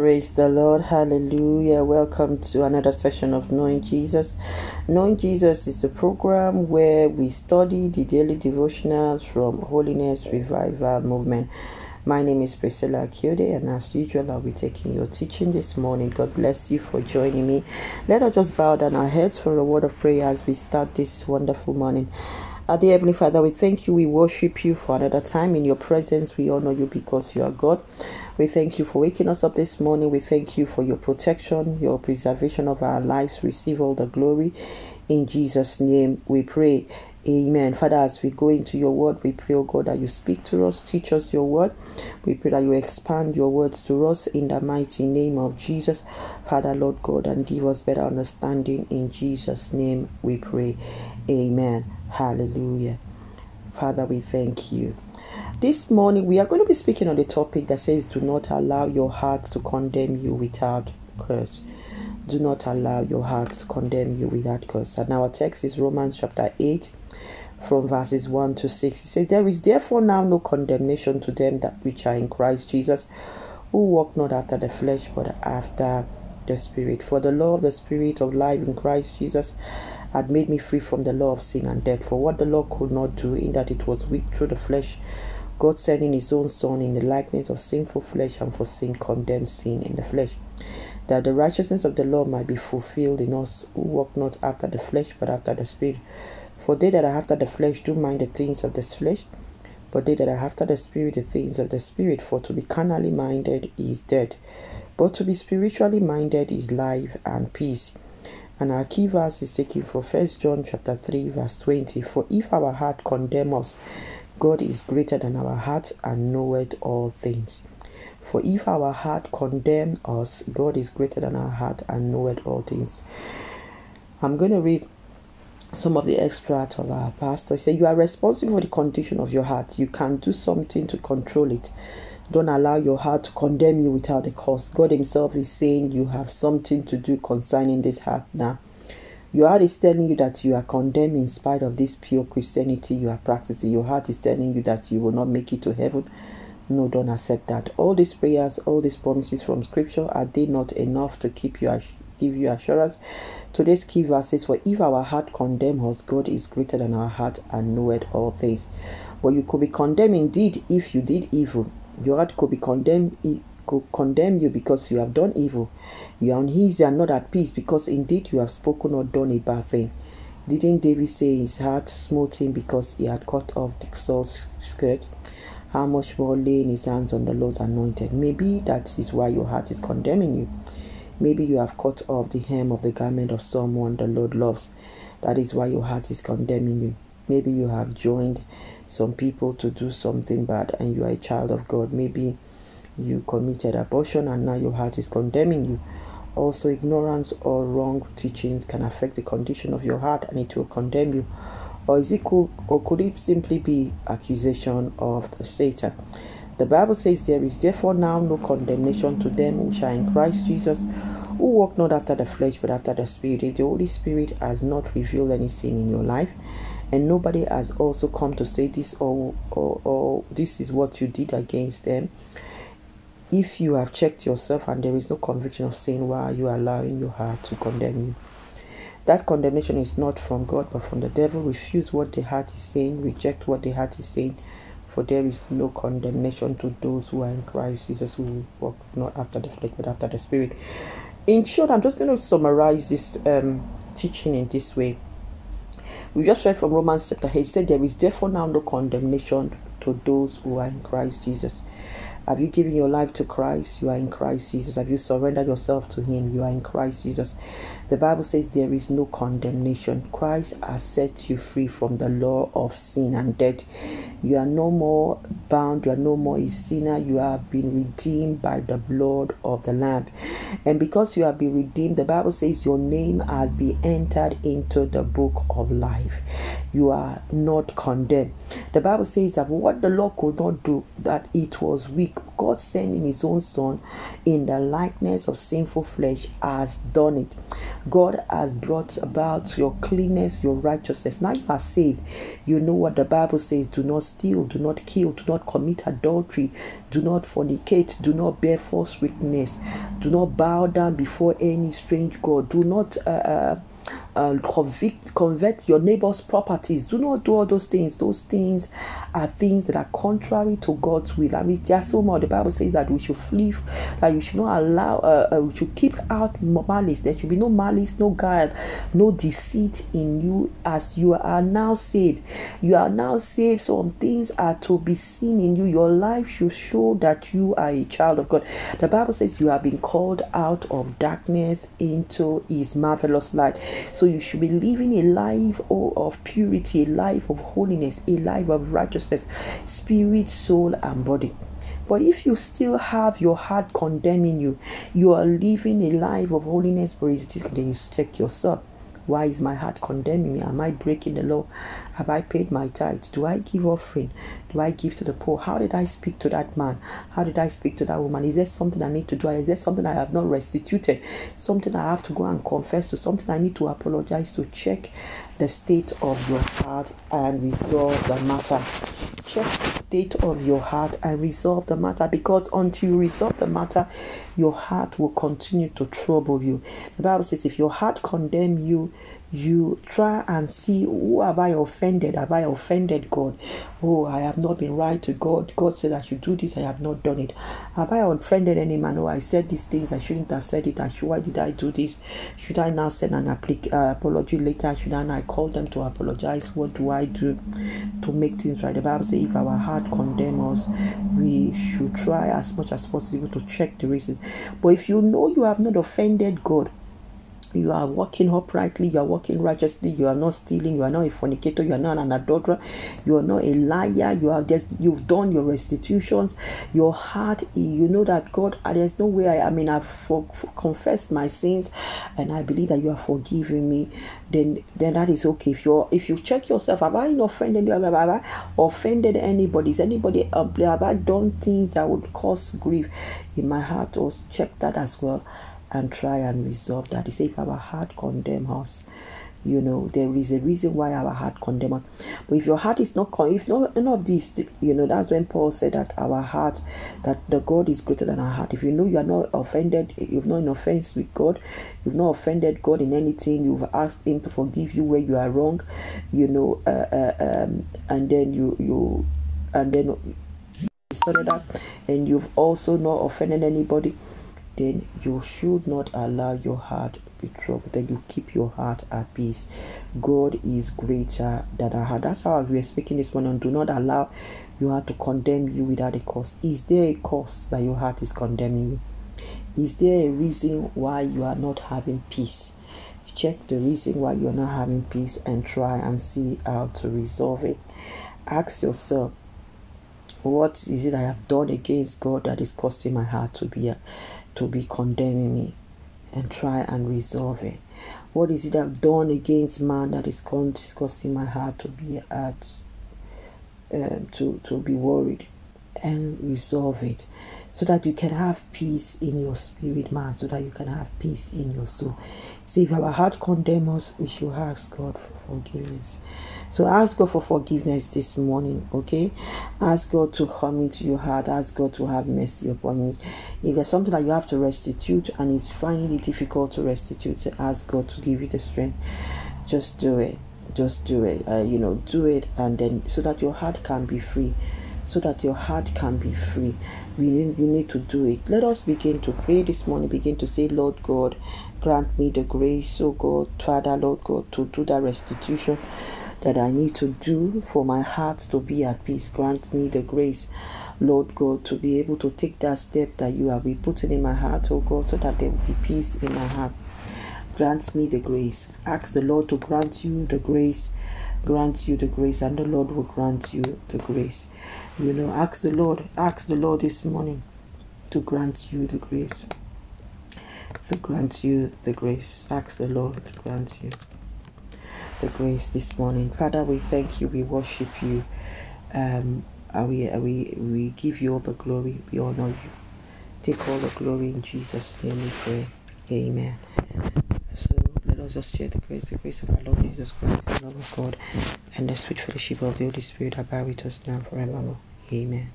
Praise the Lord. Hallelujah. Welcome to another session of Knowing Jesus. Knowing Jesus is a program where we study the daily devotionals from Holiness Revival Movement. My name is Priscilla Kyode, and as usual, I'll be taking your teaching this morning. God bless you for joining me. Let us just bow down our heads for a word of prayer as we start this wonderful morning. Our dear Heavenly Father, we thank you, we worship you for another time in your presence. We honor you because you are God. We thank you for waking us up this morning. We thank you for your protection, your preservation of our lives. Receive all the glory. In Jesus' name we pray. Amen. Father, as we go into your word, we pray, oh God, that you speak to us, teach us your word. We pray that you expand your words to us in the mighty name of Jesus. Father, Lord God, and give us better understanding. In Jesus' name we pray. Amen. Hallelujah. Father, we thank you. This morning, we are going to be speaking on the topic that says, Do not allow your heart to condemn you without curse. Do not allow your heart to condemn you without curse. And our text is Romans chapter 8, from verses 1 to 6. It says, There is therefore now no condemnation to them that which are in Christ Jesus, who walk not after the flesh, but after the Spirit. For the law of the Spirit of life in Christ Jesus had made me free from the law of sin and death. For what the law could not do, in that it was weak through the flesh, God sending his own Son in the likeness of sinful flesh and for sin condemned sin in the flesh, that the righteousness of the law might be fulfilled in us who walk not after the flesh but after the Spirit. For they that are after the flesh do mind the things of the flesh, but they that are after the Spirit the things of the Spirit. For to be carnally minded is death, but to be spiritually minded is life and peace. And our key verse is taken from First John chapter 3, verse 20. For if our heart condemn us, God is greater than our heart and knoweth all things. For if our heart condemn us, God is greater than our heart and knoweth all things. I'm going to read some of the extract of our pastor. He said, You are responsible for the condition of your heart. You can do something to control it. Don't allow your heart to condemn you without a cause. God Himself is saying you have something to do concerning this heart now. Your heart is telling you that you are condemned in spite of this pure Christianity you are practicing. Your heart is telling you that you will not make it to heaven. No, don't accept that. All these prayers, all these promises from Scripture, are they not enough to keep you, give you assurance? Today's key verse is: For if our heart condemn us, God is greater than our heart and knoweth all things. But you could be condemned indeed if you did evil. Your heart could be condemned condemn you because you have done evil. You are uneasy and not at peace because indeed you have spoken or done a bad thing. Didn't David say his heart smote him because he had cut off the Saul's skirt? How much more laying his hands on the Lord's anointed? Maybe that is why your heart is condemning you. Maybe you have cut off the hem of the garment of someone the Lord loves. That is why your heart is condemning you. Maybe you have joined some people to do something bad and you are a child of God. Maybe you committed abortion and now your heart is condemning you. Also, ignorance or wrong teachings can affect the condition of your heart and it will condemn you. Or is it cool, or could it simply be accusation of the Satan? The Bible says there is therefore now no condemnation to them which are in Christ Jesus, who walk not after the flesh but after the Spirit. If the Holy Spirit has not revealed any sin in your life, and nobody has also come to say this or, or, or this is what you did against them, if you have checked yourself and there is no conviction of sin, why are you allowing your heart to condemn you? That condemnation is not from God but from the devil. Refuse what the heart is saying, reject what the heart is saying, for there is no condemnation to those who are in Christ Jesus who walk not after the flesh but after the spirit. In short, I'm just going to summarize this um, teaching in this way. We just read from Romans chapter 8, said there is therefore now no condemnation to those who are in Christ Jesus. Have you given your life to Christ? You are in Christ Jesus. Have you surrendered yourself to Him? You are in Christ Jesus. The Bible says there is no condemnation. Christ has set you free from the law of sin and death. You are no more bound. You are no more a sinner. You have been redeemed by the blood of the Lamb. And because you have been redeemed, the Bible says your name has been entered into the book of life. You are not condemned. The Bible says that what the law could not do, that it was weak. God sending His own Son in the likeness of sinful flesh has done it. God has brought about your cleanness, your righteousness. Now you are saved. You know what the Bible says do not steal, do not kill, do not commit adultery, Do not fornicate. Do not bear false witness. Do not bow down before any strange God. Do not uh, uh, uh, convict, convert your neighbor's properties. Do not do all those things. Those things are things that are contrary to God's will. I mean, there's so much. The Bible says that we should flee, that we should not allow, uh, uh, we should keep out malice. There should be no malice, no guile, no deceit in you as you are now saved. You are now saved. Some things are to be seen in you. Your life should show that you are a child of God. The Bible says you have been called out of darkness into His marvelous light. You should be living a life of purity, a life of holiness, a life of righteousness, spirit, soul, and body. But if you still have your heart condemning you, you are living a life of holiness, but then you check yourself. Why is my heart condemning me? Am I breaking the law? Have I paid my tithe? Do I give offering? Do I give to the poor? How did I speak to that man? How did I speak to that woman? Is there something I need to do? Is there something I have not restituted? Something I have to go and confess to? Something I need to apologize to? Check the state of your heart and resolve the matter. Check the state of your heart and resolve the matter because until you resolve the matter, your heart will continue to trouble you. The Bible says, if your heart condemn you, you try and see who have I offended? Have I offended God? Oh, I have not been right to God. God said I should do this, I have not done it. Have I offended any man? Oh, I said these things, I shouldn't have said it. I should, why did I do this? Should I now send an applic- uh, apology later? Should I now call them to apologize? What do I do to make things right? The Bible says if our heart condemn us, we should try as much as possible to check the reason. But if you know you have not offended God, you are walking uprightly, you are walking righteously, you are not stealing, you are not a fornicator, you are not an adulterer, you are not a liar, you have just you've done your restitutions, your heart, you know that God, there's no way I, I mean I've for, for confessed my sins and I believe that you are forgiving me, then then that is okay. If you're if you check yourself, have I offended you? Have I offended anybody? Is anybody um, have I done things that would cause grief in my heart? Or check that as well and try and resolve that. He said, if our heart condemn us, you know, there is a reason why our heart condemn us. But if your heart is not, con- if not none of this, you know, that's when Paul said that our heart, that the God is greater than our heart. If you know you are not offended, you've not in offense with God, you've not offended God in anything, you've asked Him to forgive you where you are wrong, you know, uh, uh, um, and then you you, and then and you've also not offended anybody then you should not allow your heart to be troubled. Then you keep your heart at peace. God is greater than our heart. That's how we are speaking this morning. Do not allow your heart to condemn you without a cause. Is there a cause that your heart is condemning you? Is there a reason why you are not having peace? Check the reason why you're not having peace and try and see how to resolve it. Ask yourself, what is it I have done against God that is causing my heart to be to be condemning me and try and resolve it. What is it I've done against man that is causing my heart to be at um, to to be worried and resolve it? So that you can have peace in your spirit man. So that you can have peace in your soul see if our heart condemn us we should ask god for forgiveness so ask God for forgiveness this morning, okay? Ask God to come into your heart. Ask God to have mercy upon you. If there's something that you have to restitute and it's finding it difficult to restitute, ask God to give you the strength. Just do it. Just do it. Uh, you know, do it, and then so that your heart can be free. So that your heart can be free. We need, you need to do it. Let us begin to pray this morning. Begin to say, Lord God, grant me the grace, oh God, Father, Lord God, to do that restitution that I need to do for my heart to be at peace. Grant me the grace, Lord God, to be able to take that step that you have been putting in my heart, oh God, so that there will be peace in my heart. Grant me the grace. Ask the Lord to grant you the grace, grant you the grace, and the Lord will grant you the grace. You know, ask the Lord, ask the Lord this morning to grant you the grace. To grant you the grace. Ask the Lord to grant you the grace this morning. Father, we thank you, we worship you, um, we, we, we give you all the glory, we honor you. Take all the glory in Jesus' name we pray. Amen. Us just share the grace, the grace of our Lord Jesus Christ, the love of God, and the sweet fellowship of the Holy Spirit abide with us now forevermore. Amen.